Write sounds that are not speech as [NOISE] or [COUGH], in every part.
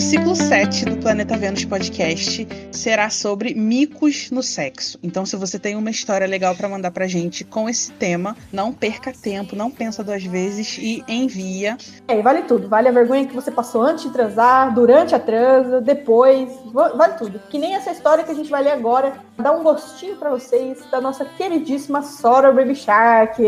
ciclo 7 do Planeta Vênus Podcast será sobre micos no sexo. Então, se você tem uma história legal para mandar pra gente com esse tema, não perca tempo, não pensa duas vezes e envia. É, vale tudo. Vale a vergonha que você passou antes de transar, durante a transa, depois. Vale tudo. Que nem essa história que a gente vai ler agora. Dá um gostinho para vocês da nossa queridíssima Sora Baby Shark.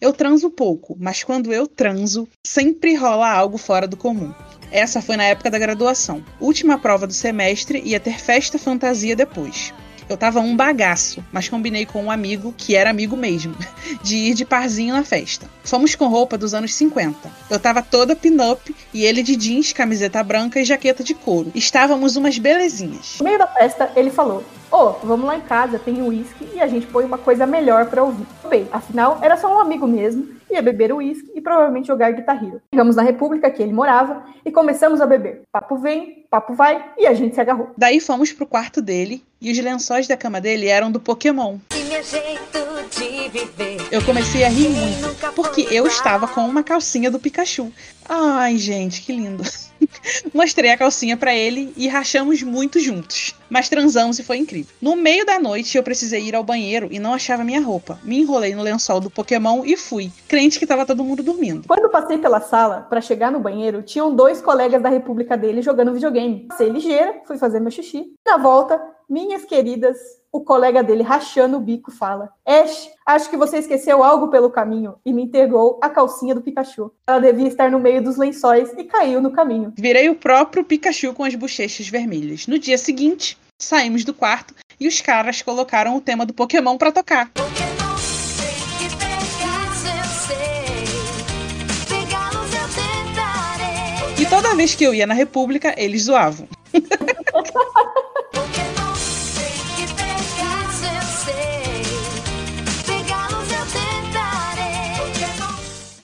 Eu transo pouco, mas quando eu transo, sempre rola algo fora do comum. Essa foi na época da graduação. Última prova do semestre ia ter festa fantasia depois. Eu tava um bagaço, mas combinei com um amigo, que era amigo mesmo, [LAUGHS] de ir de parzinho na festa. Fomos com roupa dos anos 50. Eu tava toda pin-up e ele de jeans, camiseta branca e jaqueta de couro. Estávamos umas belezinhas. No meio da festa, ele falou: Ô, oh, vamos lá em casa, tem uísque e a gente põe uma coisa melhor para ouvir. Bem, afinal, era só um amigo mesmo, ia beber uísque e provavelmente jogar Guitar Hero. Chegamos na república que ele morava e começamos a beber. Papo vem, papo vai e a gente se agarrou. Daí fomos pro quarto dele e os lençóis da cama dele eram do Pokémon. Eu comecei a rir muito, porque eu estava com uma calcinha do Pikachu. Ai, gente, que lindo. [LAUGHS] Mostrei a calcinha para ele e rachamos muito juntos. Mas transamos e foi incrível. No meio da noite eu precisei ir ao banheiro e não achava minha roupa. Me enrolei no lençol do Pokémon e fui, crente que tava todo mundo dormindo. Quando passei pela sala para chegar no banheiro, tinham dois colegas da República dele jogando videogame. Passei ligeira, fui fazer meu xixi. Na volta, minhas queridas, o colega dele rachando o bico fala: Ash, acho que você esqueceu algo pelo caminho e me entregou a calcinha do Pikachu. Ela devia estar no meio dos lençóis e caiu no caminho. Virei o próprio Pikachu com as bochechas vermelhas. No dia seguinte, saímos do quarto e os caras colocaram o tema do Pokémon para tocar. E toda vez que eu ia na República, eles zoavam. [LAUGHS]